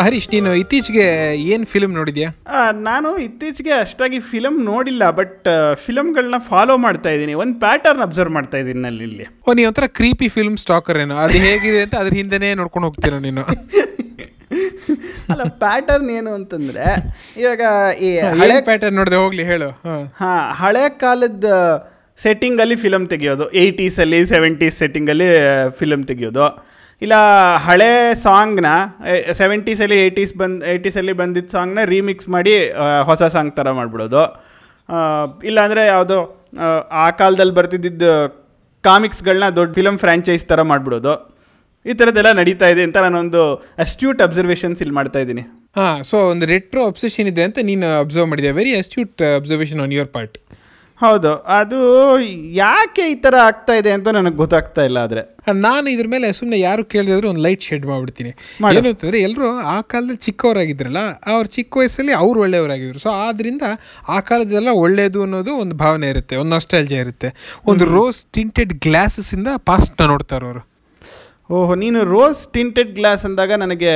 ಹರೀಶ್ ನೀನು ಇತ್ತೀಚೆಗೆ ಏನ್ ಫಿಲಮ್ ನೋಡಿದ್ಯಾ? ನಾನು ಇತ್ತೀಚೆಗೆ ಅಷ್ಟಾಗಿ ಫಿಲಮ್ ನೋಡಿಲ್ಲ ಬಟ್ ಫಿಲಮ್ಗಳನ್ನ ಫಾಲೋ ಮಾಡ್ತಾ ಇದ್ದೀನಿ. ಒಂದು ಪ್ಯಾಟರ್ನ್ ಅಬ್ಸರ್ವ್ ಮಾಡ್ತಾ ಇದ್ದೀನಿ ನಲ್ಲಿ ಇಲ್ಲಿ. ಓ ನೀ ಒಂಥರ ಕ್ರೀಪಿ ಫಿಲ್ಮ್ ಸ್ಟಾಕರ್ ಏನೋ. ಅದು ಹೇಗಿದೆ ಅಂತ ಅದ್ರ ಹಿಂದೆನೇ ನೋಡ್ಕೊಂಡು ಹೋಗ್ತೀರ ನೀನು? ಅಲ್ಲ ಪ್ಯಾಟರ್ನ್ ಏನು ಅಂತಂದ್ರೆ ಇವಾಗ ಈ ಹಳೆ ಪ್ಯಾಟರ್ನ್ ನೋಡಿದೆ? ಹೋಗ್ಲಿ ಹೇಳು. ಹಾ. ಹಳೆ ಕಾಲದ ಸೆಟ್ಟಿಂಗ್ ಅಲ್ಲಿ ಫಿಲಮ್ ತೆಗೆಯೋದು. ಏಯ್ಟೀಸ್ ಅಲ್ಲಿ ಸೆವೆಂಟೀಸ್ ಸೆಟ್ಟಿಂಗ್ ಅಲ್ಲಿ ಫಿಲಮ್ ತೆಗಿಯೋದು. ಇಲ್ಲ ಹಳೆ ಸಾಂಗ್ನ ಸೆವೆಂಟೀಸಲ್ಲಿ ಏಯ್ಟೀಸ್ ಬಂದು ಏಯ್ಟೀಸಲ್ಲಿ ಬಂದಿದ್ದ ಸಾಂಗ್ನ ರೀಮಿಕ್ಸ್ ಮಾಡಿ ಹೊಸ ಸಾಂಗ್ ಥರ ಮಾಡಿಬಿಡೋದು. ಇಲ್ಲಾಂದರೆ ಯಾವುದೋ ಆ, ಆ ಕಾಲದಲ್ಲಿ ಬರ್ತಿದ್ದಿದ್ದು ಕಾಮಿಕ್ಸ್ಗಳನ್ನ ದೊಡ್ಡ ಫಿಲಮ್ ಫ್ರ್ಯಾಂಚೈಸ್ ಥರ ಮಾಡಿಬಿಡೋದು. ಈ ಥರದ್ದೆಲ್ಲ ನಡೀತಾ ಇದೆ ಅಂತ ನಾನೊಂದು ಅಸ್ಟ್ಯೂಟ್ ಅಬ್ಸರ್ವೇಷನ್ಸ್ ಇಲ್ಲಿ ಮಾಡ್ತಾ ಇದ್ದೀನಿ. ಹಾಂ ಸೊ ಒಂದು ರೆಟ್ರೋ ಅಬ್ಸೆಷನ್ ಇದೆ ಅಂತ ನೀನು ಅಬ್ಸರ್ವ್ ಮಾಡಿದೆ very astute observation on your part ಹೌದು. ಅದು ಯಾಕೆ ಈ ಥರ ಆಗ್ತಾ ಇದೆ ಅಂತ ನನಗೆ ಗೊತ್ತಾಗ್ತಾ ಇಲ್ಲ ಆದರೆ. ನಾನು ಇದ್ರ ಮೇಲೆ ಸುಮ್ಮನೆ ಯಾರು ಕೇಳಿದ್ರು ಒಂದು ಲೈಟ್ ಶೆಡ್ ಮಾಡ್ಬಿಡ್ತೀನಿ. ಏನಂತಂದ್ರೆ ಎಲ್ಲರೂ ಆ ಕಾಲದಲ್ಲಿ ಚಿಕ್ಕವರಾಗಿದ್ರಲ್ಲ ಅವ್ರ ಚಿಕ್ಕ ವಯಸ್ಸಲ್ಲಿ ಅವ್ರು ಒಳ್ಳೆಯವರಾಗಿದ್ರು. ಸೊ ಆದ್ರಿಂದ ಆ ಕಾಲದೆಲ್ಲ ಒಳ್ಳೇದು ಅನ್ನೋದು ಒಂದು ಭಾವನೆ ಇರುತ್ತೆ ಒಂದು ನಾಸ್ಟಾಲಜಿಯಾ ಇರುತ್ತೆ. ಒಂದು ರೋಸ್ ಟಿಂಟೆಡ್ ಗ್ಲಾಸಸ್ ಇಂದ ಪಾಸ್ಟ್ ನೋಡ್ತಾರೆ ಅವರು ಓಹೋ ನೀನು ರೋಸ್ ಟಿಂಟೆಡ್ ಗ್ಲಾಸ್ ಅಂದಾಗ ನನಗೆ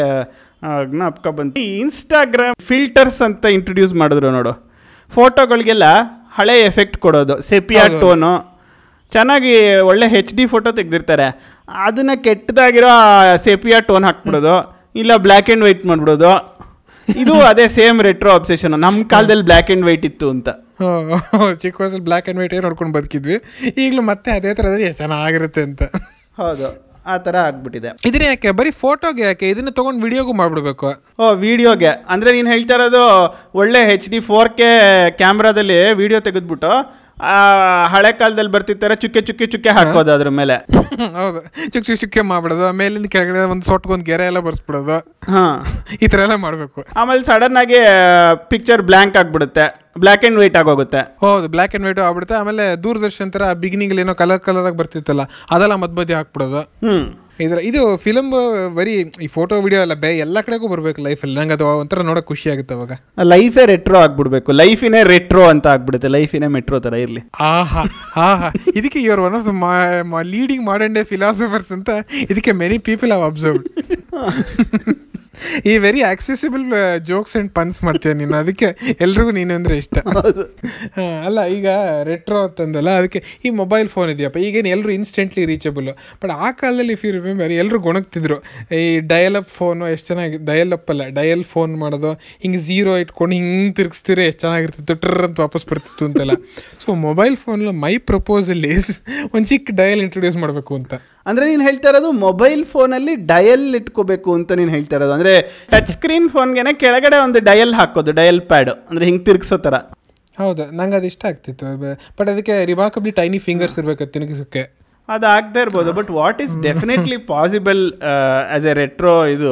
ಜ್ಞಾಪಕ ಬಂತು. ಇನ್ಸ್ಟಾಗ್ರಾಮ್ ಫಿಲ್ಟರ್ಸ್ ಅಂತ ಇಂಟ್ರೊಡ್ಯೂಸ್ ಮಾಡಿದ್ರು ನೋಡು. ಫೋಟೋಗಳಿಗೆಲ್ಲ ಹಳೆ ಎಫೆಕ್ಟ್ ಕೊಡೋದು. ಸೆಪಿಯಾ. ಟೋನು ಚೆನ್ನಾಗಿ ಒಳ್ಳೆ ಹೆಚ್ ಡಿ ಫೋಟೋ ತೆಗೆದಿರ್ತಾರೆ. ಅದನ್ನ ಕೆಟ್ಟದಾಗಿರೋ ಸೆಪಿಯಾ ಟೋನ್ ಹಾಕ್ಬಿಡೋದು. ಇಲ್ಲ ಬ್ಲ್ಯಾಕ್ ಆ್ಯಂಡ್ ವೈಟ್ ಮಾಡ್ಬಿಡೋದು. ಇದು ಅದೇ ಸೇಮ್ ರೆಟ್ರೋ ಅಬ್ಸೆಷನ್ ನಮ್ಮ ಕಾಲದಲ್ಲಿ ಬ್ಲ್ಯಾಕ್ ಆ್ಯಂಡ್ ವೈಟ್ ಇತ್ತು ಅಂತ. ಚಿಕ್ಕ ವಯಸ್ಸಲ್ಲಿ ಬ್ಲ್ಯಾಕ್ ಆ್ಯಂಡ್ ವೈಟ್ ನೋಡ್ಕೊಂಡು ಬದುಕಿದ್ವಿ? ಈಗಲೂ ಮತ್ತೆ ಅದೇ ಥರದಲ್ಲಿ ಚೆನ್ನಾಗಿರುತ್ತೆ ಅಂತ. ಹೌದು. ಆ ಥರ ಆಗ್ಬಿಟ್ಟಿದೆ. ಇದನ್ನ ಯಾಕೆ? ಬರೀ ಫೋಟೋಗೆ ಯಾಕೆ? ಇದನ್ನ ತಗೊಂಡು ವಿಡಿಯೋಗೂ ಮಾಡ್ಬಿಡ್ಬೇಕು. ಓ ವಿಡಿಯೋಗೆ ಅಂದ್ರೆ ನೀನು ಹೇಳ್ತಾ ಇರೋದು ಒಳ್ಳೆ ಹೆಚ್ ಡಿ ಫೋರ್ ಕೆ ಕ್ಯಾಮ್ರಾದಲ್ಲಿ ವಿಡಿಯೋ ತೆಗೆದ್ಬಿಟ್ಟು ಆ ಹಳೆ ಕಾಲದಲ್ಲಿ ಬರ್ತಿರ್ತಾರೆ ಚುಕ್ಕೆ ಚುಕ್ಕೆ ಚುಕ್ಕೆ ಹಾಕೋದು ಅದ್ರ ಮೇಲೆ. ಹೌದು. ಚುಕ್ ಚುಕ್ ಚುಕ್ಕೆ ಮಾಡ್ಬಿಡೋದು. ಮೇಲಿಂದ ಕೆಳಗಡೆ ಒಂದು ಸೊಟ್ಗೊಂದು ಗೆರೆ ಎಲ್ಲ ಬರ್ಸ್ಬಿಡೋದು. ಹಾ. ಈ ಥರ ಎಲ್ಲ ಮಾಡಬೇಕು. ಆಮೇಲೆ ಸಡನ್ ಆಗಿ ಪಿಕ್ಚರ್ ಬ್ಲ್ಯಾಂಕ್ ಆಗ್ಬಿಡುತ್ತೆ. ಬ್ಲ್ಯಾಕ್ ಅಂಡ್ ವೈಟ್ ಆಗೋಗುತ್ತೆ. ಹೌದು ಬ್ಲ್ಯಾಕ್ ಅಂಡ್ ವೈಟ್ ಆಗ್ಬಿಡುತ್ತೆ. ಆಮೇಲೆ ದೂರದರ್ಶನ್ ತರ ಬಿಗಿನಿಂಗ್ ಏನೋ ಕಲರ್ ಕಲರ್ ಆಗಿ ಬರ್ತಿತ್ತಲ್ಲ ಅದೆಲ್ಲ ಮಧ್ಯ ಮಧ್ಯ ಹಾಕ್ಬಿಡೋದು. ಹ್ಮ್. ಇದ್ರ ಇದು ಫಿಲಮ್ ಬರೀ ಈ ಫೋಟೋ ವಿಡಿಯೋ ಎಲ್ಲ ಬೇ ಎಲ್ಲ ಕಡೆಗೂ ಬರ್ಬೇಕು ಲೈಫಲ್ಲಿ ನಂಗೆ ಅದು ಒಂಥರ ನೋಡಕ್ ಖುಷಿ ಆಗುತ್ತೆ ಅವಾಗ. ಲೈಫೇ ರೆಟ್ರೋ ಆಗ್ಬಿಡ್ಬೇಕು. ಲೈಫಿನೇ ರೆಟ್ರೋ ಅಂತ ಆಗ್ಬಿಡುತ್ತೆ. ಲೈಫಿನೇ ಮೆಟ್ರೋ ತರ ಇರ್ಲಿ. ಆಹಾ ಆಹಾ. ಇದಕ್ಕೆ ಇವರು one of the leading modern day philosophers ಅಂತ ಇದಕ್ಕೆ ಮೆನಿ ಪೀಪಲ್ ಹಾವ್ ಅಬ್ಸರ್ವ್ಡ್ ಈ very accessible jokes and puns ಮಾಡ್ತೀಯ ನೀನು? ಅದಕ್ಕೆ ಎಲ್ರಿಗೂ ನೀನು ಅಂದ್ರೆ ಇಷ್ಟ. ಅಲ್ಲ ಈಗ ರೆಟ್ರೋ ಅಂತಂದಲ್ಲ ಅದಕ್ಕೆ ಈ ಮೊಬೈಲ್ ಫೋನ್ ಇದೆಯಪ್ಪ ಈಗೇನು ಎಲ್ಲರೂ ಇನ್ಸ್ಟೆಂಟ್ಲಿ ರೀಚಬಲ್ ಬಟ್ ಆ ಕಾಲದಲ್ಲಿ ಇಫ್ ಯು ರಿಮೆಂಬರ್ ಎಲ್ಲರೂ ಗೊಣಗ್ತಿದ್ರು ಈ ಡಯಲ್ ಅಪ್ ಫೋನು ಎಷ್ಟು ಚೆನ್ನಾಗಿ ಡಯಲ್ ಅಪ್ ಅಲ್ಲ ಡಯಲ್ ಫೋನ್ ಮಾಡೋದು ಹಿಂಗೆ ಝೀರೋ ಇಟ್ಕೊಂಡು ಹಿಂಗೆ ತಿರ್ಗಿಸ್ತೀರಿ ಎಷ್ಟು ಚೆನ್ನಾಗಿರ್ತಿತ್ತು ಟ್ರರ್ ಅಂತ ವಾಪಸ್ ಬರ್ತಿತ್ತು ಅಂತೆಲ್ಲ. So mobile phone my proposal is ಒಂದು ಚಿಕ್ಕ ಡಯಲ್ ಇಂಟ್ರೊಡ್ಯೂಸ್ ಮಾಡಬೇಕು ಅಂತ. ಅಂದ್ರೆ ನೀನು ಹೇಳ್ತಾ ಇರೋದು ಮೊಬೈಲ್ ಫೋನ್ ಅಲ್ಲಿ ಡಯಲ್ ಇಟ್ಕೋಬೇಕು ಅಂತ ನೀನು ಹೇಳ್ತಾ ಇರೋದು. ಅಂದ್ರೆ ಟಚ್ ಸ್ಕ್ರೀನ್ ಫೋನ್ಗೆನೆ ಕೆಳಗಡೆ ಒಂದು ಡಯಲ್ ಹಾಕೋದು ಡಯಲ್ ಪ್ಯಾಡ್ ಅಂದ್ರೆ ಹಿಂಗ್ ತಿರ್ಗಿಸೋ ತರ. ಹೌದು ನಂಗೆ ಅದು ಇಷ್ಟ ಆಗ್ತಿತ್ತು. ಬಟ್ ಅದಕ್ಕೆ ರಿಮಾರ್ಕಬ್ಲಿ ಟೈನಿ ಫಿಂಗರ್ಸ್ ಇರ್ಬೇಕು ತಿರುಗಿಸೋಕ್ಕೆ ಅದು ಆಗದೆ ಇರ್ಬೋದು but what is definitely possible as a retro ಇದು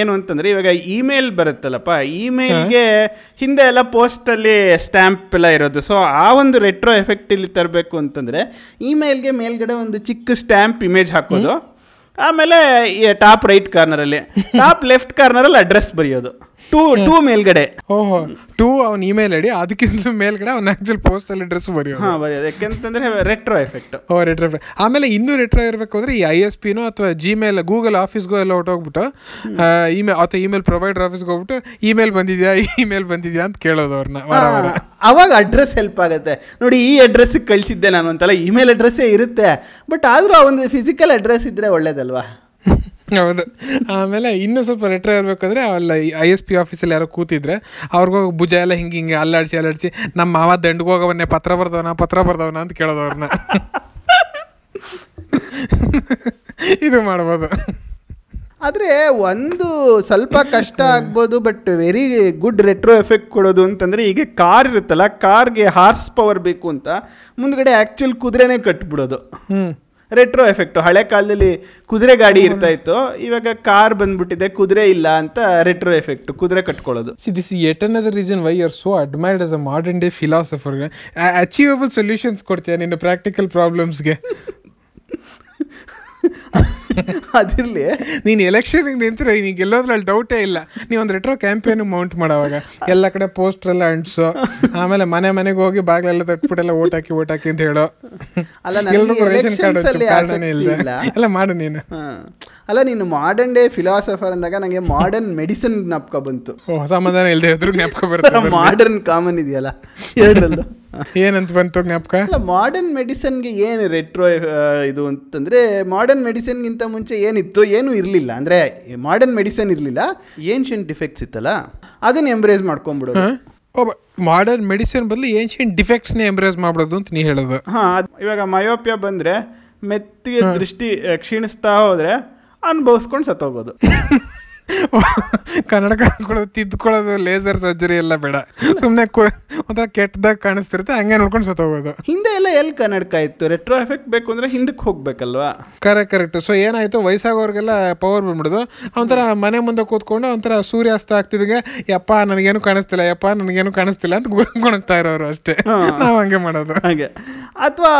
ಏನು ಅಂತಂದ್ರೆ ಇವಾಗ ಇಮೇಲ್ ಬರುತ್ತಲ್ಲಪ್ಪ ಇಮೇಲ್ಗೆ ಹಿಂದೆ ಎಲ್ಲ ಪೋಸ್ಟಲ್ಲಿ ಸ್ಟ್ಯಾಂಪ್ ಎಲ್ಲ ಇರೋದು. ಸೊ ಆ ಒಂದು ರೆಟ್ರೋ ಎಫೆಕ್ಟ್ ಇಲ್ಲಿ ತರಬೇಕು ಅಂತಂದ್ರೆ ಇಮೇಲ್ಗೆ ಮೇಲ್ಗಡೆ ಒಂದು ಚಿಕ್ಕ ಸ್ಟ್ಯಾಂಪ್ ಇಮೇಜ್ ಹಾಕೋದು. ಆಮೇಲೆ ಟಾಪ್ ರೈಟ್ ಕಾರ್ನರಲ್ಲಿ ಟಾಪ್ ಲೆಫ್ಟ್ ಕಾರ್ನರಲ್ಲಿ ಅಡ್ರೆಸ್ ಬರೆಯೋದು. ಟೂ ಟೂ ಮೇಲ್ಗಡೆ. ಓಹೋ ಟೂ ಅವ್ನ ಇಮೇಲ್ ಐಡಿ ಅದಕ್ಕಿಂತ ಮೇಲ್ಗಡೆ ಅವ್ನ ಆಕ್ಚುಲ್ ಪೋಸ್ಟಲ್ ಅಡ್ರೆಸ್ ಬರೆಯೋದು. ಹಾ ಬರೆಯೋದು. ಯಾಕೆಂತಂದ್ರೆ ರೆಟ್ರೋ ಎಫೆಕ್ಟ್ ಓ ರೆಟ್ರೋ ಆಮೇಲೆ ಇನ್ನೂ ರೆಟ್ರೋ ಇರಬೇಕು ಅಂದ್ರೆ ಈ ಐ ಎಸ್ ಪಿನೋ ಅಥವಾ ಜಿಮೇಲ್ ಗೂಗಲ್ ಆಫೀಸ್ಗೋ ಎಲ್ಲ ಹೊಟ್ಟೋಗ್ಬಿಟ್ಟು ಇಮೇಲ್ ಅಥವಾ ಇಮೇಲ್ ಪ್ರೊವೈಡರ್ ಆಫೀಸ್ಗೆ ಹೋಗ್ಬಿಟ್ಟು ಇಮೇಲ್ ಬಂದಿದ್ಯಾ? ಇಮೇಲ್ ಬಂದಿದ್ಯಾ? ಅಂತ ಕೇಳೋದು ಅವ್ರನ್ನ ವಾರ ವಾರ. ಅವಾಗ ಅಡ್ರೆಸ್ ಹೆಲ್ಪ್ ಆಗುತ್ತೆ. ನೋಡಿ ಈ ಅಡ್ರೆಸ್ ಕಳಿಸಿದ್ದೆ ನಾನು ಅಂತಲ್ಲ ಇಮೇಲ್ ಅಡ್ರೆಸ್ಸೇ ಇರುತ್ತೆ. ಬಟ್ ಆದರೂ ಆ ಒಂದು ಫಿಸಿಕಲ್ ಅಡ್ರೆಸ್ ಇದ್ರೆ ಒಳ್ಳೇದಲ್ವಾ? ಹೌದು. ಆಮೇಲೆ ಇನ್ನೂ ಸ್ವಲ್ಪ ರೆಟ್ರೋ ಇರ್ಬೇಕಾದ್ರೆ ಅಲ್ಲ ಐ ಎಸ್ ಪಿ ಆಫೀಸಲ್ಲಿ ಯಾರೋ ಕೂತಿದ್ರೆ ಅವ್ರಿಗೋಗಿ ಭುಜ ಎಲ್ಲ ಹಿಂಗೆ ಹಿಂಗೆ ಅಲ್ಲಾಡ್ಸಿ ಅಲ್ಲಾಡ್ಸಿ ನಮ್ಮ ಮಾವ ದಂಡ್ಗೆ ಹೋಗವನ್ನೇ ಪತ್ರ ಬರ್ದವನ ಪತ್ರ ಬರ್ದವನ ಅಂತ ಕೇಳೋದು ಅವ್ರನ್ನ ಇದು ಮಾಡ್ಬೋದು. ಆದರೆ ಒಂದು ಸ್ವಲ್ಪ ಕಷ್ಟ ಆಗ್ಬೋದು but very good retro effect ಕೊಡೋದು ಅಂತಂದರೆ ಈಗ ಕಾರ್ ಇರುತ್ತಲ್ಲ ಕಾರ್ಗೆ ಹಾರ್ಸ್ ಪವರ್ ಬೇಕು ಅಂತ ಮುಂದ್ಗಡೆ ಆ್ಯಕ್ಚುಲ್ ಕುದುರೆನೇ ಕಟ್ಬಿಡೋದು. ಹ್ಮ್. ರೆಟ್ರೋ ಎಫೆಕ್ಟ್ ಹಳೆ ಕಾಲದಲ್ಲಿ ಕುದುರೆ ಗಾಡಿ ಇರ್ತಾ ಇತ್ತು. ಇವಾಗ ಕಾರ್ ಬಂದ್ಬಿಟ್ಟಿದೆ ಕುದುರೆ ಇಲ್ಲ ಅಂತ ರೆಟ್ರೋ ಎಫೆಕ್ಟ್ ಕುದುರೆ ಕಟ್ಕೊಳ್ಳೋದು. At another reason why are so admired as a modern day philosopher achievable solutions ಕೊಡ್ತೀಯ ನಿನ್ನ ಪ್ರಾಕ್ಟಿಕಲ್ ಪ್ರಾಬ್ಲಮ್ಸ್ಗೆ ಅದಿರ್ಲಿ. ನೀನ್ ಎಲೆಕ್ಷನ್ ನಿಂತ್ರೆ ನೀನ್ ಗೆಲ್ಲೋದ್ರಲ್ಲಿ ಡೌಟೇ ಇಲ್ಲ. ನೀವ್ ಒಂದ್ ರೆಟ್ರೋ ಕ್ಯಾಂಪೇನ್ ಮೌಂಟ್ ಮಾಡೋವಾಗ. ಎಲ್ಲ ಕಡೆ ಪೋಸ್ಟರ್ ಎಲ್ಲ ಅಂಟಿಸೋ. ಆಮೇಲೆ ಮನೆ ಮನೆಗೆ ಹೋಗಿ ಬಾಗ್ಲೆಲ್ಲ ತಟ್ಬಿಟ್ಟೆಲ್ಲ ಓಟ್ ಹಾಕಿ ಓಟ್ ಹಾಕಿ ಅಂತ ಹೇಳೋ. ಅಲ್ಲ. ಎಲ್ಲ ಮಾಡು ನೀನು. ಅಲ್ಲ ನೀನು ಮಾಡರ್ನ್ ಡೇ ಫಿಲಾಸಫರ್ ಅಂದಾಗ ನಂಗೆ ಮಾಡರ್ನ್ ಮೆಡಿಸಿನ್ ಜ್ಞಾಪಕ ಬಂತು. ಸಮಾಧಾನ ಇಲ್ಲದೆ ಇದ್ರು ಜ್ಞಾಪಕ ಬರುತ್ತೆ ಮಾಡರ್ನ್ ಕಾಮನ್ ಇದೆಯಲ್ಲ? ಎರಡರಲ್ಲೂ. ಏನಂತ ಬಂತು ಜ್ಞಾಪಕ? ಅಲ್ಲ ಮಾಡರ್ನ್ ಮೆಡಿಸನ್ಗೆ ಏನು ರೆಟ್ರೋ ಇದು ಅಂತಂದ್ರೆ ಮಾಡರ್ನ್ ಮೆಡಿಸಿನ್ಗಿಂತ ಮುಂಚೆ ಏನಿತ್ತು ಏನು ಇರಲಿಲ್ಲ. ಅಂದ್ರೆ ಮಾಡರ್ನ್ ಮೆಡಿಸನ್ ಇರಲಿಲ್ಲ. ಏನ್ಷಿಯಂಟ್ ಡಿಫೆಕ್ಟ್ಸ್ ಇತ್ತಲ್ಲ ಅದನ್ನ ಎಂಬ್ರೇಸ್ ಮಾಡ್ಕೊಂಡ್ಬಿಡೋದು. ಮಾಡರ್ನ್ ಮೆಡಿಸಿನ್ ಬದಲು ಏನ್ಷಿಯಂಟ್ ಡಿಫೆಕ್ಟ್ಸ್ನ ಎಂಬ್ರೇಸ್ ಮಾಡ್ಬಿಡೋದು ಅಂತ ನೀ ಹೇಳೋದು. ಹಾ ಇವಾಗ ಮಯೋಪಿಯ ಬಂದ್ರೆ ಮೆತ್ತಿಗೆ ದೃಷ್ಟಿ ಕ್ಷೀಣಿಸ್ತಾ ಹೋದ್ರೆ ಅನುಭವಿಸ್ಕೊಂಡು ಸತ್ತೋಗೋದು. ಕನ್ನಡಕ ಹಾಕೊಳ್ಳೋದು ತಿದ್ಕೊಳ್ಳೋದು ಲೇಸರ್ ಸರ್ಜರಿ ಎಲ್ಲ ಬೇಡ. ಸುಮ್ನೆ ಕು- ಒಂಥರ ಕೆಟ್ಟದಾಗ ಕಾಣಿಸ್ತಿರುತ್ತೆ ಹಂಗೆ ನೋಡ್ಕೊಂಡು ಸತ್ತೋಗೋದು ಹಿಂದೆ ಎಲ್ಲ ಎಲ್ಲಿ ಕನ್ನಡಕ ಇತ್ತು? ರೆಟ್ರೋ ಎಫೆಕ್ಟ್ ಬೇಕು ಅಂದ್ರೆ ಹಿಂದಕ್ಕೆ ಹೋಗ್ಬೇಕಲ್ವಾ? ಕರೆಕ್ಟ್ ಕರೆಕ್ಟ್ ಸೊ ಏನಾಯ್ತು? ವಯಸ್ಸಾಗೋರ್ಗೆಲ್ಲ ಪವರ್ ಬಂದ್ಬಿಡುದು. ಒಂಥರ ಮನೆ ಮುಂದೆ ಕೂತ್ಕೊಂಡು ಒಂಥರ ಸೂರ್ಯಾಸ್ತ ಆಗ್ತಿದ್ಗೆ ಯಪ್ಪ ನನಗೇನು ಕಾಣಿಸ್ತಿಲ್ಲ ಯಪ್ಪ ನನಗೇನು ಕಾಣಿಸ್ತಿಲ್ಲ ಅಂತ ಗುಣಗ್ತಾ ಇರೋರು ಅಷ್ಟೇ. ನಾವು ಹಂಗೆ ಮಾಡೋದು. ಹಾಗೆ. ಅಥವಾ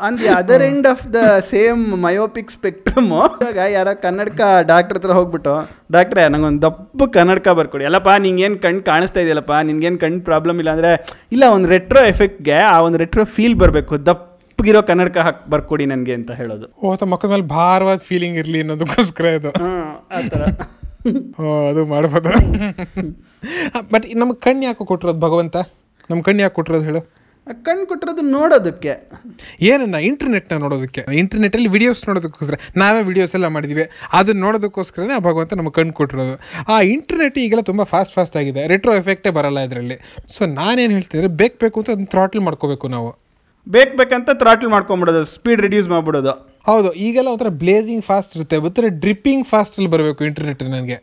on the other end of the same myopic spectrum ಇವಾಗ ಯಾರ ಕನ್ನಡಕ ಡಾಕ್ಟರ್ ಹತ್ರ ಹೋಗ್ಬಿಟ್ಟು ಡಾಕ್ಟ್ರೆ ನಂಗೊಂದು ದಪ್ಪ ಕನ್ನಡಕ ಬರ್ಕೊಡಿ. ಅಲ್ಲಪ್ಪ ನಿಂಗೇನು ಕಣ್ಣು ಕಾಣಿಸ್ತಾ ಇದೆಯಲ್ಲಪ್ಪ ನಿನ್ಗೇನು ಕಣ್ಣು ಪ್ರಾಬ್ಲಮ್ ಇಲ್ಲ ಅಂದರೆ ಇಲ್ಲ ಒಂದು ರೆಟ್ರೋ ಎಫೆಕ್ಟ್ಗೆ ಆ ಒಂದು ರೆಟ್ರೋ ಫೀಲ್ ಬರಬೇಕು. ದಪ್ಪಗಿರೋ ಕನ್ನಡಕ ಹಾಕಿ ಬರ್ಕೊಡಿ ನನಗೆ ಅಂತ ಹೇಳೋದು. ಓ ತಮ್ಮ ಮಕ್ಕಳ ಮೇಲೆ ಭಾರವಾದ ಫೀಲಿಂಗ್ ಇರಲಿ ಅನ್ನೋದಕ್ಕೋಸ್ಕರ ಇದು. ಹಾಂ ಆ ಥರ. ಓ ಅದು ಮಾಡ್ಬೋದು. ಬಟ್ ನಮ್ಗೆ ಕಣ್ಣು ಯಾಕೆ ಕೊಟ್ಟಿರೋದು ಭಗವಂತ? ನಮ್ಮ ಕಣ್ಣು ಯಾಕೆ ಕೊಟ್ಟಿರೋದು ಹೇಳು? ಕಣ್ಣು ಕೊಟ್ಟಿರೋದು ನೋಡೋದಕ್ಕೆ. ಏನನ್ನ ಇಂಟರ್ನೆಟ್ನ ನೋಡೋದಕ್ಕೆ? ಇಂಟರ್ನೆಟ್ ಅಲ್ಲಿ ವಿಡಿಯೋಸ್ ನೋಡೋದಕ್ಕೋಸ್ಕರ. ನಾವೇ ವಿಡಿಯೋಸ್ ಎಲ್ಲ ಮಾಡಿದ್ವಿ. ಅದನ್ನ ನೋಡೋದಕ್ಕೋಸ್ಕರನೇ ಆ ಭಗವಂತ ನಮ್ಗೆ ಕಣ್ಣು ಕೊಟ್ಟಿರೋದು. ಆ ಇಂಟರ್ನೆಟ್ ಈಗೆಲ್ಲ ತುಂಬಾ ಫಾಸ್ಟ್ ಫಾಸ್ಟ್ ಆಗಿದೆ. ರೆಟ್ರೋ ಎಫೆಕ್ಟೇ ಬರಲ್ಲ ಇದರಲ್ಲಿ. ಸೊ ನಾನೇನು ಹೇಳ್ತಿದ್ರೆ ಬೇಕು ಬೇಕು ಅಂತ ಅದನ್ನ ಥ್ರಾಟ್ಲ್ ಮಾಡ್ಕೋಬೇಕು ನಾವು. ಬೇಕು ಬೇಕಂತ ಥ್ರಾಟ್ಲ್ ಮಾಡ್ಕೊಂಬಿಡೋದು. ಸ್ಪೀಡ್ ರಿಡ್ಯೂಸ್ ಮಾಡ್ಬಿಡೋದು. ಹೌದು ಈಗೆಲ್ಲ ಒಂಥರ ಬ್ಲೇಸಿಂಗ್ ಫಾಸ್ಟ್ ಇರುತ್ತೆ. ಮತ್ತೆ ಡ್ರಿಪ್ಪಿಂಗ್ ಫಾಸ್ಟ್ ಅಲ್ಲಿ ಬರಬೇಕು ಇಂಟರ್ನೆಟ್ ನನಗೆ.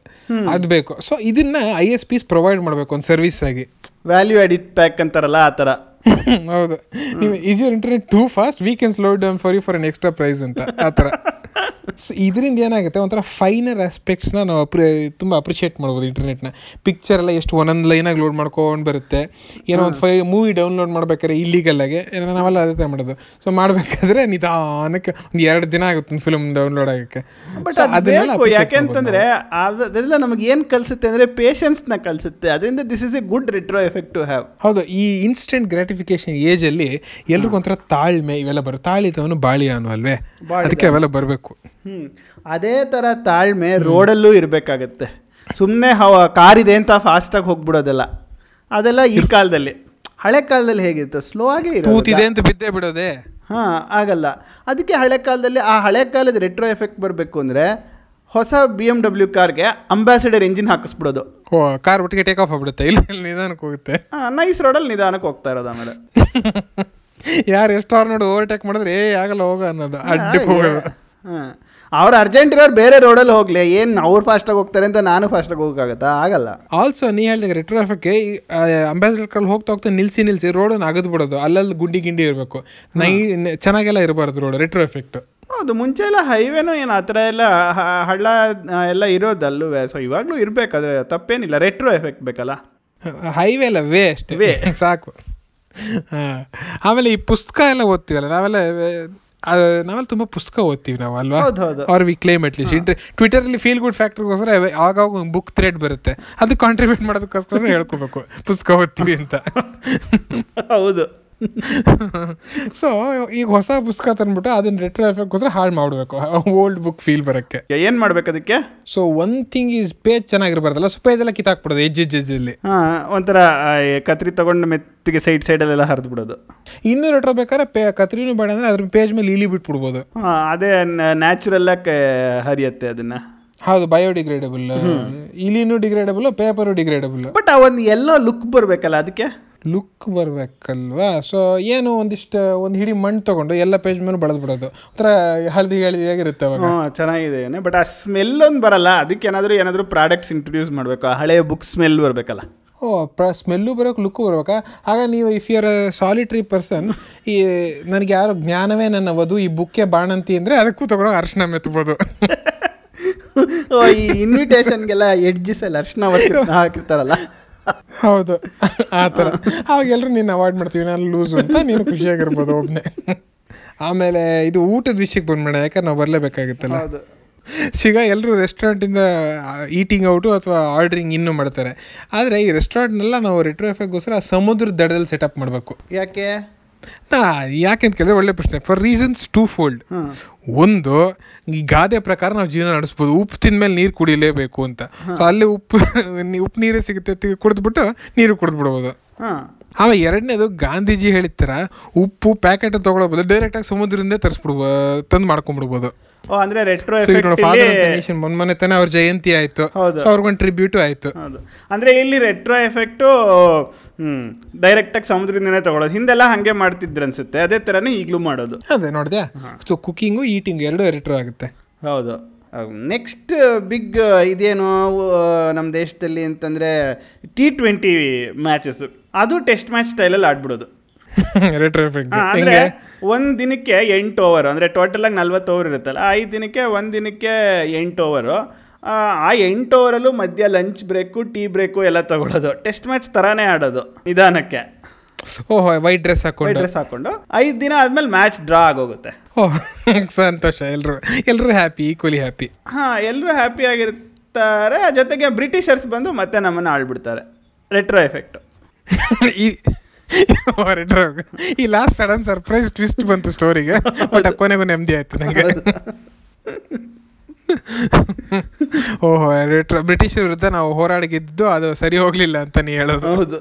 ಅದು ಬೇಕು. ಸೊ ಇದನ್ನ ಐ ಎಸ್ ಪಿಸ್ ಪ್ರೊವೈಡ್ ಮಾಡಬೇಕು ಒಂದು ಸರ್ವಿಸ್ ಆಗಿ. ವ್ಯಾಲ್ಯೂ ಆಡಿಟ್ ಪ್ಯಾಕ್ ಅಂತಾರಲ್ಲ ಆ ಥರ ಹೌದು. ನೀವು is your internet too fast we can slow down for you for an extra price ಅಂತ. ಆ ಥರ. ಸೊ ಇದರಿಂದ ಏನಾಗುತ್ತೆ? ಒಂಥರ ಫೈನರ್ ಆಸ್ಪೆಕ್ಟ್ಸ್ನ ನಾವು ಅಪ್ರಿ ತುಂಬ ಅಪ್ರಿಷಿಯೇಟ್ ಮಾಡ್ಬೋದು ಇಂಟರ್ನೆಟ್ನ ಪಿಕ್ಚರ್ ಎಲ್ಲ ಎಷ್ಟು ಒಂದೊಂದು ಲೈನಾಗಿ ಲೋಡ್ ಮಾಡ್ಕೊಂಡು ಬರುತ್ತೆ. ಏನೋ ಒಂದು ಫೈ ಮೂವಿ ಡೌನ್ಲೋಡ್ ಮಾಡ್ಬೇಕಾದ್ರೆ ಇಲ್ಲಿಗಲ್ ಆಗಿ ಏನೋ ನಾವೆಲ್ಲ ಅದೇ ಥರ ಮಾಡೋದು. ಸೊ ಮಾಡಬೇಕಾದ್ರೆ ನಿಧಾನಕ್ಕೆ ಒಂದು ಎರಡು ದಿನ ಆಗುತ್ತೆ ಒಂದು ಫಿಲ್ಮ್ ಡೌನ್ಲೋಡ್ ಆಗಕ್ಕೆ. ಬಟ್ ಅದನ್ನೆಲ್ಲ ಯಾಕೆಂತಂದರೆ ಅದೆಲ್ಲ ನಮಗೆ ಏನು ಕಲ್ಸುತ್ತೆ ಅಂದ್ರೆ ಪೇಷನ್ಸ್ನ ಕಲ್ಸುತ್ತೆ. ಅದರಿಂದ this is a good retro effect to have ಹೌದು ಈ ಇನ್ಸ್ಟೆಂಟ್ ಗ್ರಾಟಿಫಿಕೇಶನ್ ಏಜಲ್ಲಿ ಅಲ್ಲಿ ಎಲ್ರಿಗೂ ಒಂಥರ ತಾಳ್ಮೆ ಇವೆಲ್ಲ ಬರುತ್ತೆ. ತಾಳಿದವನು ಬಾಳಿಯಾನು ಅಲ್ವೇ? ಅದಕ್ಕೆ ಅವೆಲ್ಲ ಬರಬೇಕು. ಅದೇ ಥರ ತಾಳ್ಮೆ ರೋಡಲ್ಲೂ ಇರಬೇಕಾಗತ್ತೆ. ಸುಮ್ಮನೆ ಹವ ಕಾರಿದೆ ಅಂತ ಫಾಸ್ಟಾಗಿ ಹೋಗ್ಬಿಡೋದಲ್ಲ. ಅದೆಲ್ಲ ಈ ಕಾಲದಲ್ಲಿ. ಹಳೆ ಕಾಲದಲ್ಲಿ ಹೇಗಿತ್ತು? ಸ್ಲೋ ಆಗೇ ಕೂತಿದೆ ಅಂತ ಬಿದ್ದೇ ಬಿಡೋದೆ. ಹಾಂ ಆಗಲ್ಲ. ಅದಕ್ಕೆ ಹಳೆ ಕಾಲದಲ್ಲಿ ಆ ಹಳೆ ಕಾಲದ ರೆಟ್ರೋ ಎಫೆಕ್ಟ್ ಬರಬೇಕು ಅಂದರೆ ಹೊಸ ಬಿ ಎಂ ಡಬ್ಲ್ಯೂ ಕಾರ್ಗೆ ಅಂಬಾಸಿಡರ್ ಇಂಜಿನ್ ಹಾಕಿಸ್ಬಿಡೋದು. ಕಾರ್ ಒಟ್ಟಿಗೆ ಟೇಕ್ ಆಫ್ ಆಗ್ಬಿಡುತ್ತೆ. ಇಲ್ಲ ನಿಧಾನಕ್ಕೆ ಹೋಗುತ್ತೆ. ನೈಸ್ ರೋಡಲ್ಲಿ ನಿಧಾನಕ್ಕೆ ಹೋಗ್ತಾ ಇರೋದು ಆಮೇಲೆ. ಯಾರು ಎಷ್ಟು ಅವ್ರು ನೋಡಿ ಓವರ್ಟೇಕ್ ಮಾಡಿದ್ರೆ ಏ ಆಗಲ್ಲ ಹೋಗ ಅನ್ನೋದು. ಅಡ್ಡಕ್ಕೆ ಹೋಗೋದು. ಅವ್ರು ಅರ್ಜೆಂಟ್ ಇರೋರು ಬೇರೆ ರೋಡಲ್ಲಿ ಹೋಗ್ಲಿ ಏನ್ ಅವ್ರು ಫಾಸ್ಟಾಗಿ ಹೋಗ್ತಾರೆ ಅಂತ ನಾನು ಫಾಸ್ಟಾಗಿ ಹೋಗಕ್ಕಾಗತ್ತಾ? ಆಗಲ್ಲ. ಆಲ್ಸೋ ನೀ ಹೇಳಿದಾಗ ರೆಟ್ರೋ ಎಫೆಕ್ಟ್ಗೆ ಅಂಬಾಸಿಡರ್ ಕಲ್ಲಿ ಹೋಗ್ತಾ ಹೋಗ್ತಾ ನಿಲ್ಸಿ ನಿಲ್ಸಿ ರೋಡನ್ನ ಅಗದು ಬಿಡೋದು. ಅಲ್ಲಲ್ಲಿ ಗುಂಡಿ ಗಿಂಡಿ ಇರಬೇಕು. ನೈ ಚೆನ್ನಾಗೆಲ್ಲ ಇರಬಾರ್ದು ರೋಡ್ ರೆಟ್ರೋ ಎಫೆಕ್ಟ್ ಹೌದು ಮುಂಚೆ ಎಲ್ಲ ಹೈವೇನೂ ಏನು ಆ ಥರ ಎಲ್ಲ ಹಳ್ಳ ಎಲ್ಲ ಇರೋದಲ್ಲೂ ಸೊ ಇವಾಗಲೂ ಇರ್ಬೇಕು ಅದು ತಪ್ಪೇನಿಲ್ಲ. ರೆಟ್ರೋ ಎಫೆಕ್ಟ್ ಬೇಕಲ್ಲ? ಹೈವೇ ಅಲ್ಲ ವೇ ಅಷ್ಟೇ. Way. ಸಾಕು. ಹಾಂ. ಆಮೇಲೆ ಈ ಪುಸ್ತಕ ಎಲ್ಲ ಓದ್ತೀವಲ್ಲ ನಾವೆಲ್ಲ ನಾವೆಲ್ಲ ತುಂಬಾ ಪುಸ್ತಕ ಓದ್ತೀವಿ ನಾವು ಅಲ್ವಾ or we claim at least Twitter ಅಲ್ಲಿ ಫೀಲ್ ಗುಡ್ ಫ್ಯಾಕ್ಟರ್ಗೋಸ್ಕರ ಆಗಾಗ ಒಂದು ಬುಕ್ ಥ್ರೆಡ್ ಬರುತ್ತೆ. ಅದು ಕಾಂಟ್ರಿಬ್ಯೂಟ್ ಮಾಡೋದಕ್ಕೋಸ್ಕರ ಹೇಳ್ಕೋಬೇಕು. ಪುಸ್ತಕ ಓದ್ತೀವಿ ಅಂತ. ಹೌದು. ಸೊ ಈಗ ಹೊಸ ಪುಸ್ತಕ ತಂದ್ಬಿಟ್ಟು ಅದನ್ನ ರೆಟ್ರೋ ಎಫೆಕ್ಟ್ಗೋಸ್ಕರ ಹಾಳು ಮಾಡಬೇಕು ಓಲ್ಡ್ ಬುಕ್ ಫೀಲ್ ಬರಕ್ಕೆ. ಏನ್ ಮಾಡ್ಬೇಕು ಅದಕ್ಕೆ? So one thing is page ಚೆನ್ನಾಗಿರ್ಬಾರ್ದಲ್ಲ? So page ಎಲ್ಲ ಕಿತ್ತಾಕ್ಬಿಡೋದು ಎಜ್ ಎಜ್ ಎಜ್ಜಲ್ಲಿ ಒಂಥರ ಕತ್ರಿ ತಗೊಂಡು ಮೆತ್ತಿಗೆ ಸೈಡ್ ಸೈಡಲ್ಲೆಲ್ಲ ಹರಿದು ಬಿಡೋದು ಇನ್ನೂ ರೆಟ್ರೋ ಬೇಕಾದ್ರೆ ಪೇ ಕತ್ರಿನೂ ಬೇಡ ಅಂದ್ರೆ ಅದ್ರ ಪೇಜ್ ಮೇಲೆ ಇಲಿ ಬಿಟ್ಬಿಡ್ಬೋದು. ಅದೇ ನ್ಯಾಚುರಲ್ ಆಗಿ ಹರಿಯತ್ತೆ ಅದನ್ನ. ಹೌದು ಬಯೋಡಿಗ್ರೇಡಬಲ್ ಇಲಿನೂ ಡಿಗ್ರೇಡಬಲ್ ಪೇಪರು ಡಿಗ್ರೇಡಬಲ್ ಬಟ್ ಆ ಒಂದು ಎಲ್ಲೋ ಲುಕ್ ಬರಬೇಕಲ್ಲ ಅದಕ್ಕೆ? ಲುಕ್ ಬರ್ಬೇಕಲ್ವಾ? ಸೊ ಏನು ಒಂದಿಷ್ಟು ಒಂದು ಹಿಡಿ ಮಣ್ಣು ತಗೊಂಡು ಎಲ್ಲ ಪೇಜ್ ಮೇಲೆ ಬಳದ್ ಬಿಡೋದು. ಒಂಥರ ಹಳದಿ ಆಗಿರುತ್ತೆ ಅವಾಗ. ಚೆನ್ನಾಗಿದೆ ಏನೇ ಬಟ್ ಆ ಸ್ಮೆಲ್ ಒಂದು ಬರಲ್ಲ. ಅದಕ್ಕೆ ಏನಾದರೂ ಏನಾದರೂ ಪ್ರಾಡಕ್ಟ್ಸ್ ಇಂಟ್ರೊಡ್ಯೂಸ್ ಮಾಡಬೇಕು. ಆ ಹಳೆಯ ಬುಕ್ ಸ್ಮೆಲ್ ಬರಬೇಕಲ್ಲ. ಓ ಪ್ರ ಸ್ಮೆಲ್ಲು ಬರೋಕೆ ಲುಕ್ಕು ಬರ್ಬೇಕಾ? ಆಗ ನೀವು ಇಫ್ ಯುವರ್ ಸಾಲಿಟ್ರಿ ಪರ್ಸನ್ ಈ ನನಗೆ ಯಾರು ಜ್ಞಾನವೇ ನನ್ನ ವಧು ಈ ಬುಕ್ಕೆ ಬಾಣಂತಿ ಅಂದ್ರೆ ಅದಕ್ಕೂ ತಗೊಂಡು ಅರ್ಶನ ಮೆತ್ಬೋದು. ಓ, ಈ ಇನ್ವಿಟೇಷನ್ಗೆಲ್ಲ ಎಡ್ಜಸ್ ಎಲ್ಲ ಅರ್ಶನ ಹಾಕಿರ್ತಾರಲ್ಲ. ಹೌದು. ಆತರ ಅವಾಗ ಎಲ್ಲರೂ ನೀನು ಅವಾಯ್ಡ್ ಮಾಡ್ತೀವಿ ನಾನು ಲೂಸ್ ಅಂತ ನೀನು ಖುಷಿಯಾಗಿರ್ಬೋದು ಒಬ್ನೇ. ಆಮೇಲೆ ಇದು ಊಟದ ವಿಷಯಕ್ಕೆ ಬಂದ್ಬೇಡ ಯಾಕಂದ್ರೆ ನಾವು ಬರಲೇಬೇಕಾಗುತ್ತಲ್ಲ. ಸಿಗ ಎಲ್ರು ಎಲ್ಲರೂ ರೆಸ್ಟೋರೆಂಟಿಂದ ಈಟಿಂಗ್ ಔಟು ಅಥವಾ ಆರ್ಡ್ರಿಂಗ್ ಇನ್ನು ಮಾಡ್ತಾರೆ. ಆದರೆ ಈ ರೆಸ್ಟೋರೆಂಟ್ನೆಲ್ಲ ನಾವು ರೆಟ್ರೋ ಎಫೆಕ್ಟ್ಗೋಸ್ಕರ ಸಮುದ್ರದ ದಡದಲ್ಲಿ ಸೆಟಪ್ ಮಾಡಬೇಕು. ಯಾಕೆ? ಯಾಕೆ ಅಂತ ಕೇಳಿದ್ರೆ ಒಳ್ಳೆ ಪ್ರಶ್ನೆ. ಫಾರ್ ರೀಸನ್ಸ್ ಟೂ ಫೋಲ್ಡ್ ಒಂದು ಈ ಗಾದೆ ಪ್ರಕಾರ ನಾವು ಜೀವನ ನಡೆಸ್ಬೋದು. ಉಪ್ಪು ತಿಂದ್ಮೇಲೆ ನೀರು ಕುಡಿಲೇಬೇಕು ಅಂತ. ಸೊ ಅಲ್ಲಿ ಉಪ್ಪು ಉಪ್ಪು ನೀರೇ ಸಿಗುತ್ತೆ ಕುಡಿದ್ಬಿಟ್ಟು ನೀರು ಕುಡಿದ್ಬಿಡ್ಬೋದು. ಆಮೇಲೆ ಎರಡನೇದು ಗಾಂಧೀಜಿ ಹೇಳಿರ್ತಾರ ಉಪ್ಪು ಪ್ಯಾಕೆಟ್ ತಗೊಳ್ಬೋದು ಡೈರೆಕ್ಟ್ ಆಗಿ ಸಮುದ್ರದಿಂದ ತರಿಸ್ಬಿಡ್ಬೋದು ತಂದ್ ಮಾಡ್ಕೊಂಡ್ಬಿಡ್ಬೋದು ಅಂದ್ರೆ ರೆಟ್ರೋ ಮೊನ್ನೆ ತಾನೇ ಅವ್ರ ಜಯಂತಿ ಆಯ್ತು. ಅವ್ರಿಗೊಂದು ಟ್ರಿಬ್ಯೂಟು ಆಯ್ತು. ಅಂದ್ರೆ ಇಲ್ಲಿ ರೆಟ್ರೋ ಎಫೆಕ್ಟ್ ಹ್ಮ್ ಡೈರೆಕ್ಟ್ ಆಗಿ ಸಮುದ್ರದಿಂದನೇ ತಗೊಳ್ಳೋದು ಹಿಂದೆಲ್ಲ ಹಂಗೆ ಮಾಡ್ತಿದ್ರು ಅನ್ಸುತ್ತೆ. ಅದೇ ತರನೇ ಈಗಲೂ ಮಾಡೋದು. ಅದೇ ನೋಡಿದೆ ಸೊ ಕುಕಿಂಗು ಈಟಿಂಗ್ ಎರಡು ರೆಟ್ರೋ ಆಗುತ್ತೆ. ಹೌದು. ನೆಕ್ಸ್ಟ್ ಬಿಗ್ ಇದೇನು ನಮ್ಮ ದೇಶದಲ್ಲಿ ಅಂತಂದ್ರೆ ಟಿ ಟ್ವೆಂಟಿ ಮ್ಯಾಚಸ್ ಅದು ಟೆಸ್ಟ್ ಮ್ಯಾಚ್ ಸ್ಟೈಲಲ್ಲಿ ಆಡ್ಬಿಡೋದು. ಅಂದರೆ ಒಂದ್ ದಿನಕ್ಕೆ ಎಂಟು ಓವರ್ ಅಂದ್ರೆ ಟೋಟಲ್ ಆಗಿ ನಲ್ವತ್ತು ಓವರ್ ಇರುತ್ತಲ್ಲ ಐದು ದಿನಕ್ಕೆ ಒಂದು ದಿನಕ್ಕೆ ಎಂಟು ಓವರು ಆ ಎಂಟು ಓವರಲ್ಲೂ ಮಧ್ಯ ಲಂಚ್ ಬ್ರೇಕು ಟೀ ಬ್ರೇಕು ಎಲ್ಲ ತಗೊಳ್ಳೋದು ಟೆಸ್ಟ್ ಮ್ಯಾಚ್ ತರಾನೇ ಆಡೋದು ನಿಧಾನಕ್ಕೆ. ಓಹೋ ವೈಟ್ ಡ್ರೆಸ್ ಹಾಕೊಂಡು. ಡ್ರೆಸ್ ಹಾಕೊಂಡು. ಐದು ದಿನ ಆದ್ಮೇಲೆ ಮ್ಯಾಚ್ ಡ್ರಾ ಆಗೋಗುತ್ತೆ. ಓಹ್ ಸಂತೋಷ ಎಲ್ರು ಎಲ್ರು ಹ್ಯಾಪಿ ಈಕ್ವಲಿ ಹ್ಯಾಪಿ ಹಾ ಎಲ್ಲರೂ ಹ್ಯಾಪಿ ಆಗಿರ್ತಾರೆ. ಜೊತೆಗೆ ಬ್ರಿಟಿಷರ್ಸ್ ಬಂದು ಮತ್ತೆ ನಮ್ಮನ್ನ ಆಳ್ಬಿಡ್ತಾರೆ. ರೆಟ್ರೋ ಎಫೆಕ್ಟ್ ಈ ರೆಟ್ರೋ ಈ ಲಾಸ್ಟ್ ಸಡನ್ ಸರ್ಪ್ರೈಸ್ ಟ್ವಿಸ್ಟ್ ಬಂತು ಸ್ಟೋರಿಗೆ ಬಟ್ ಕೊನೆಗೂ ನೆಮ್ಮದಿ ಆಯ್ತು ನಂಗೆ. ಓಹೋ ರೆಟ್ರೋ ಬ್ರಿಟಿಷ್ ವಿರುದ್ಧ ನಾವು ಹೋರಾಡಿ ಗೆದ್ದು ಅದು ಸರಿ ಹೋಗ್ಲಿಲ್ಲ ಅಂತ ನೀ ಹೇಳೋದು. ಹೌದು.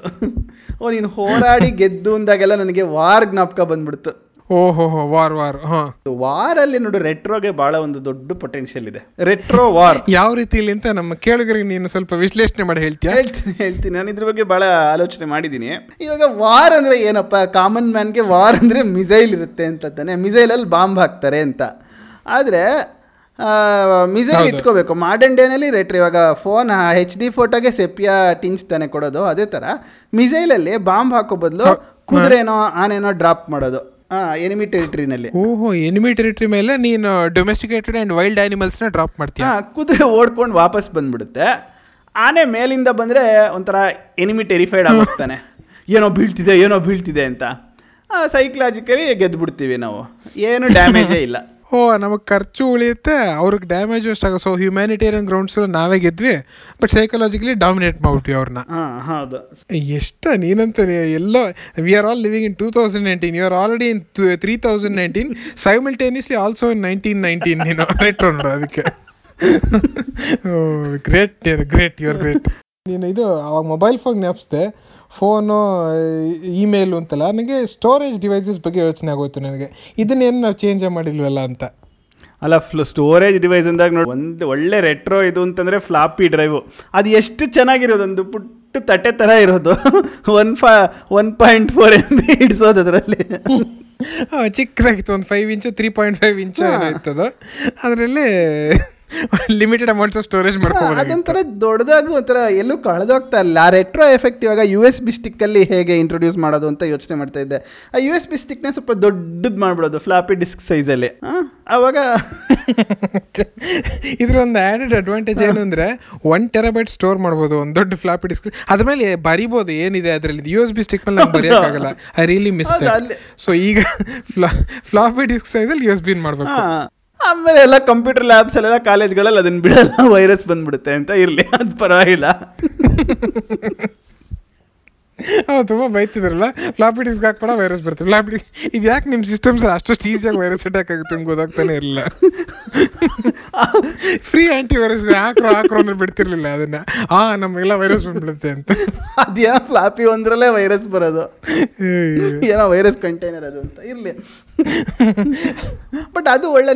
ಓ ನೀನು ಹೋರಾಡಿ ಗೆದ್ದು ಅಂದಾಗೆಲ್ಲ ನನಗೆ ವಾರ್ ಜ್ಞಾಪಕ ಬಂದ್ಬಿಡ್ತು. ಓಹೋ ವಾರ್ ವಾರ್ ವಾರ್ ಅಲ್ಲಿ ನೋಡು ರೆಟ್ರೋಗೆ ಬಹಳ ಒಂದು ದೊಡ್ಡ ಪೊಟೆನ್ಷಿಯಲ್ ಇದೆ. Retro war. ಯಾವ ರೀತಿಲಿ ಅಂತ ನಮ್ಮ ಕೇಳುಗರಿಗೆ ನೀನು ಸ್ವಲ್ಪ ವಿಶ್ಲೇಷಣೆ ಮಾಡಿ ಹೇಳ್ತೀಯ? ಹೇಳ್ತೀನಿ ಹೇಳ್ತೀನಿ. ನಾನು ಇದ್ರ ಬಗ್ಗೆ ಬಹಳ ಆಲೋಚನೆ ಮಾಡಿದ್ದೀನಿ. ಇವಾಗ ವಾರ್ ಅಂದ್ರೆ ಏನಪ್ಪ? ಕಾಮನ್ ಮ್ಯಾನ್ಗೆ ವಾರ್ ಅಂದ್ರೆ ಮಿಸೈಲ್ ಇರುತ್ತೆ ಅಂತ ತಾನೆ. ಮಿಸೈಲಲ್ಲಿ ಬಾಂಬ್ ಹಾಕ್ತಾರೆ ಅಂತ. ಆದ್ರೆ ಮಿಸೈಲ್. ಇಟ್ಕೋಬೇಕು. ಮಾಡರ್ನ್ ಡೇನಲ್ಲಿ ರೈಟ್ರಿ ಇವಾಗ ಫೋನ್ ಹೆಚ್ ಡಿ ಫೋಟೋಗೆ ಸೆಪಿಯಾ ಟಿಂಚ್ ತಾನೆ ಕೊಡೋದು ಅದೇ ತರ ಮಿಸೈಲಲ್ಲಿ ಬಾಂಬ್ ಹಾಕೋ ಬದಲು ಕುದುರೆನೋ ಆನೆನೋ ಡ್ರಾಪ್ ಮಾಡೋದು. ಎನಿಮಿ ಟೆರಿಟರಿನಲ್ಲಿ ಓಹೋ ಎನಿಮಿ ಟೆರಿಟರಿ ಮೇಲೆ ನೀನು ಡೊಮೆಸ್ಟಿಕೇಟೆಡ್ ಅಂಡ್ ವೈಲ್ಡ್ ಆನಿಮಲ್ಸ್ನ ಡ್ರಾಪ್ ಮಾಡ್ತೀಯಾ? ಕುದುರೆ ಓಡ್ಕೊಂಡು ವಾಪಸ್ ಬಂದ್ಬಿಡುತ್ತೆ. ಆನೆ ಮೇಲಿಂದ ಬಂದ್ರೆ ಒಂಥರ ಎನಿಮಿ ಟೆರಿಫೈಡ್ ಆಗೋಗ್ತಾನೆ. ಏನೋ ಬೀಳ್ತಿದೆ ಏನೋ ಬೀಳ್ತಿದೆ ಅಂತ. ಸೈಕಲಾಜಿಕಲಿ ಗೆದ್ಬಿಡ್ತೀವಿ ನಾವು. ಏನು ಡ್ಯಾಮೇಜೇ ಇಲ್ಲ. ಓ ನಮಗೆ ಖರ್ಚು ಉಳಿಯುತ್ತೆ ಅವ್ರಿಗೆ ಡ್ಯಾಮೇಜ್ ಅಷ್ಟಾಗ ಸೊ ಹ್ಯುಮ್ಯಾನಿಟೇರಿಯನ್ ಗ್ರೌಂಡ್ಸ್ ನಾವೇ ಗೆದ್ವಿ ಬಟ್ ಸೈಕಾಲಜಿಕಲಿ ಡಾಮಿನೇಟ್ ಮಾಡ್ಬಿಟ್ವಿ ಅವ್ರನ್ನ ಹೌದು. ಎಷ್ಟ ನೀನಂತ ಎಲ್ಲೋ we are all living in two thousand nineteen you are already in three thousand nineteen simultaneously also in nineteen nineteen ನೀನು. ರೆಟ್ರೋ ನೋಡು ಅದಕ್ಕೆ. Great great you are great ನೀನು ಇದು ಅವಾಗ ಮೊಬೈಲ್ ಫೋನ್ ಜ್ಞಾಪಿಸ್ದೆ ಫೋನು ಇಮೇಲು ಅಂತಲ್ಲ ನನಗೆ ಸ್ಟೋರೇಜ್ ಡಿವೈಸಸ್ ಬಗ್ಗೆ ಯೋಚನೆ ಆಗೋಯ್ತು ನನಗೆ. ಇದನ್ನೇನು ನಾವು ಚೇಂಜ್ ಮಾಡಿಲ್ವಲ್ಲ ಅಂತ? ಅಲ್ಲ ಫ್ಲ ಸ್ಟೋರೇಜ್ ಡಿವೈಸ್ ಅಂದಾಗ ನೋಡಿ ಒಂದು ಒಳ್ಳೆ ರೆಟ್ರೋ ಇದು ಅಂತಂದರೆ ಫ್ಲಾಪಿ ಡ್ರೈವು ಅದು ಎಷ್ಟು ಚೆನ್ನಾಗಿರೋದು ಒಂದು ಪುಟ್ಟ ತಟ್ಟೆ ಥರ ಇರೋದು. ಒನ್ ಫಾ one point four M B ಇಡ್ಸೋದು ಅದರಲ್ಲಿ. ಚಿಕ್ಕದಾಗಿತ್ತು ಒಂದು five inch three point five inch ಇತ್ತದು. ಅದರಲ್ಲಿ ಲಿಮಿಟೆಡ್ ಅಮೌಂಟ್ಸ್ ಆಫ್ ಸ್ಟೋರೇಜ್ ಮಾಡ್ಕೋಬಹುದು ಅದೊಂಥರ ದೊಡ್ಡದಾಗಿ ಒಂಥರ ಎಲ್ಲೂ ಕಳೆದೋಗ್ತಾ ಇಲ್ಲ. ರೆಟ್ರೋ ಎಫೆಕ್ಟ್ ಇವಾಗ ಯು ಎಸ್ ಬಿ ಸ್ಟಿಕ್ ಅಲ್ಲಿ ಹೇಗೆ ಇಂಟ್ರೊಡ್ಯೂಸ್ ಮಾಡೋದು ಅಂತ ಯೋಚನೆ ಮಾಡ್ತಾ ಇದ್ದೆ. ಆ ಯು ಎಸ್ ಬಿ ಸ್ಟಿಕ್ನ ಸ್ವಲ್ಪ ದೊಡ್ಡದ್ ಮಾಡ್ಬಿಡೋದು ಫ್ಲಾಪಿ ಡಿಸ್ಕ್ ಸೈಜ್ ಅಲ್ಲಿ. ಆ, ಅವಾಗ ಇದ್ರ ಒಂದು ಆಡೆಡ್ ಅಡ್ವಾಂಟೇಜ್ ಏನು ಅಂದ್ರೆ ಒನ್ ಟೆರಾಬೈಟ್ ಸ್ಟೋರ್ ಮಾಡ್ಬೋದು ಒಂದು ದೊಡ್ಡ ಫ್ಲಾಪಿ ಡಿಸ್ಕ್ ಅದ್ಮೇಲೆ ಬರಿಬೋದು ಏನಿದೆ ಅದರಲ್ಲಿ? ಯು ಎಸ್ ಬಿ ಸ್ಟಿಕ್ ಮೇಲೆ ಬರೆಯೋಕ್ಕಾಗಲ್ಲ ಐ ರಿಯಲಿ ಮಿಸ್ ಸೊ ಈಗ ಫ್ಲಾಪಿ ಡಿಸ್ಕ್ ಸೈಜಲ್ಲಿ ಯು ಎಸ್ ಬಿನ್ ಮಾಡ್ಬೇಕು. ಆಮೇಲೆ ಎಲ್ಲ ಕಂಪ್ಯೂಟರ್ ಲ್ಯಾಬ್ಸ್ ಅಲ್ಲೆಲ್ಲ ಕಾಲೇಜ್ಗಳಲ್ಲಿ ಅದನ್ನ ಬಿಡಲ್ಲ ವೈರಸ್ ಬಂದ್ಬಿಡುತ್ತೆ ಅಂತ ಇರ್ಲಿ ಅದು ಪರವಾಗಿಲ್ಲ. ಹೌದು ತುಂಬಾ ಬೈತಿದ್ರಲ್ಲ ಫ್ಲಾಪಿ ಡಿಸ್ಕ್ ಹಾಕ್ಬೇಡ ವೈರಸ್ ಬರ್ತದೆ ಫ್ಲಾಪಿ ಡಿಸ್ಕ್ ಇದು ಯಾಕೆ ನಿಮ್ಮ ಸಿಸ್ಟಮ್ಸ್ ಅಷ್ಟೊಷ್ಟು ಈಸಿಯಾಗಿ ವೈರಸ್ ಅಟ್ಯಾಕ್ ಆಗುತ್ತೆ ಅಂತ ಗೊತ್ತಾಗ್ತಾನೆ ಇರಲಿಲ್ಲ ಫ್ರೀ ಆಂಟಿ ವೈರಸ್ ಹಾಕ್ರೋ ಹಾಕ್ರೋ ಅಂದ್ರೆ ಬಿಡ್ತಿರ್ಲಿಲ್ಲ ಅದನ್ನ. ಆ ನಮಗೆಲ್ಲ ವೈರಸ್ ಬಂದ್ಬಿಡುತ್ತೆ ಅಂತ. ಅದ್ಯಾ ಫ್ಲಾಪಿ ಒಂದ್ರಲ್ಲೇ ವೈರಸ್ ಬರೋದು. ಏನೋ ವೈರಸ್ ಕಂಟೈನರ್ ಅದು ಅಂತ. ಇರ್ಲಿ. ಬಟ್ ಅದು ಒಳ್ಳೆ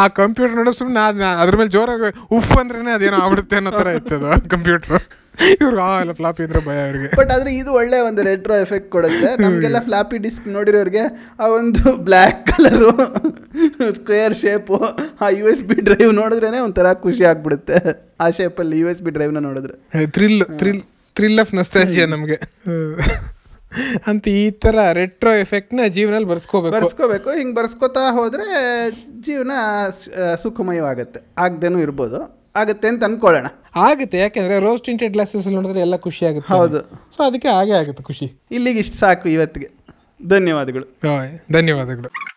ಆ ಕಂಪ್ಯೂಟರ್ ನೋಡೋ ಸುಮ್ಮನೆ ಅದ್ರ ಮೇಲೆ ಜೋರಾಗಿ ಉಫ್ ಅಂದ್ರೇನೆ ಅದೇನೋ ಆಗ್ಬಿಡುತ್ತೆ ಅನ್ನೋ ತರ ಇರ್ತದ ಕಂಪ್ಯೂಟರ್ ಇವ್ರು ಆ ಎಲ್ಲ ಫ್ಲಾಪಿ ಇದ್ರೆ ಭಯ ಅವ್ರಿಗೆ. ಬಟ್ ಆದ್ರೆ ಇದು ಒಳ್ಳೆ ಒಂದು ರೆಟ್ರೋ ಎಫೆಕ್ಟ್ ಕೊಡುತ್ತೆ. ನಮ್ಗೆಲ್ಲ ಫ್ಲಾಪಿ ಡಿಸ್ಕ್ ನೋಡಿರೋರಿಗೆ ಆ ಒಂದು ಬ್ಲ್ಯಾಕ್ ಕಲರು ಸ್ಕ್ವೇರ್ ಶೇಪು ಆ ಯು ಎಸ್ ಬಿ ಡ್ರೈವ್ ನೋಡಿದ್ರೇನೆ ಒಂಥರ ಖುಷಿ ಆಗ್ಬಿಡುತ್ತೆ. ಆ ಶೇಪಲ್ಲಿ ಯು ಎಸ್ ಬಿ ಡ್ರೈವ್ನ ನೋಡಿದ್ರೆ. Thrill thrill thrill of nostalgia ನಮಗೆ. ಅಂತ ಈ ತರ ರೆಟ್ರೋ ಎಫೆಕ್ಟ್ನ ಜೀವನದಲ್ಲಿ ಬರ್ಸ್ಕೋಬೇಕು. ಬರ್ಸ್ಕೋಬೇಕು. ಹಿಂಗ್ ಬರ್ಸ್ಕೋತಾ ಹೋದ್ರೆ ಜೀವನ ಸುಖಮಯವಾಗುತ್ತೆ. ಆಗ್ದೇನು ಇರ್ಬೋದು. ಆಗುತ್ತೆ ಅಂತ ಅನ್ಕೊಳ್ಳೋಣ. ಆಗುತ್ತೆ. ಯಾಕೆಂದ್ರೆ ರೋಸ್ ಟಿಂಟೆಡ್ ಗ್ಲಾಸಸ್ ನೋಡಿದ್ರೆ ಎಲ್ಲ ಖುಷಿ ಆಗುತ್ತೆ. ಹೌದು. ಸೊ ಅದಕ್ಕೆ ಹಾಗೆ ಆಗುತ್ತೆ ಖುಷಿ. ಇಲ್ಲಿಗೆ ಇಷ್ಟು ಸಾಕು ಇವತ್ತಿಗೆ. ಧನ್ಯವಾದಗಳು. ಧನ್ಯವಾದಗಳು.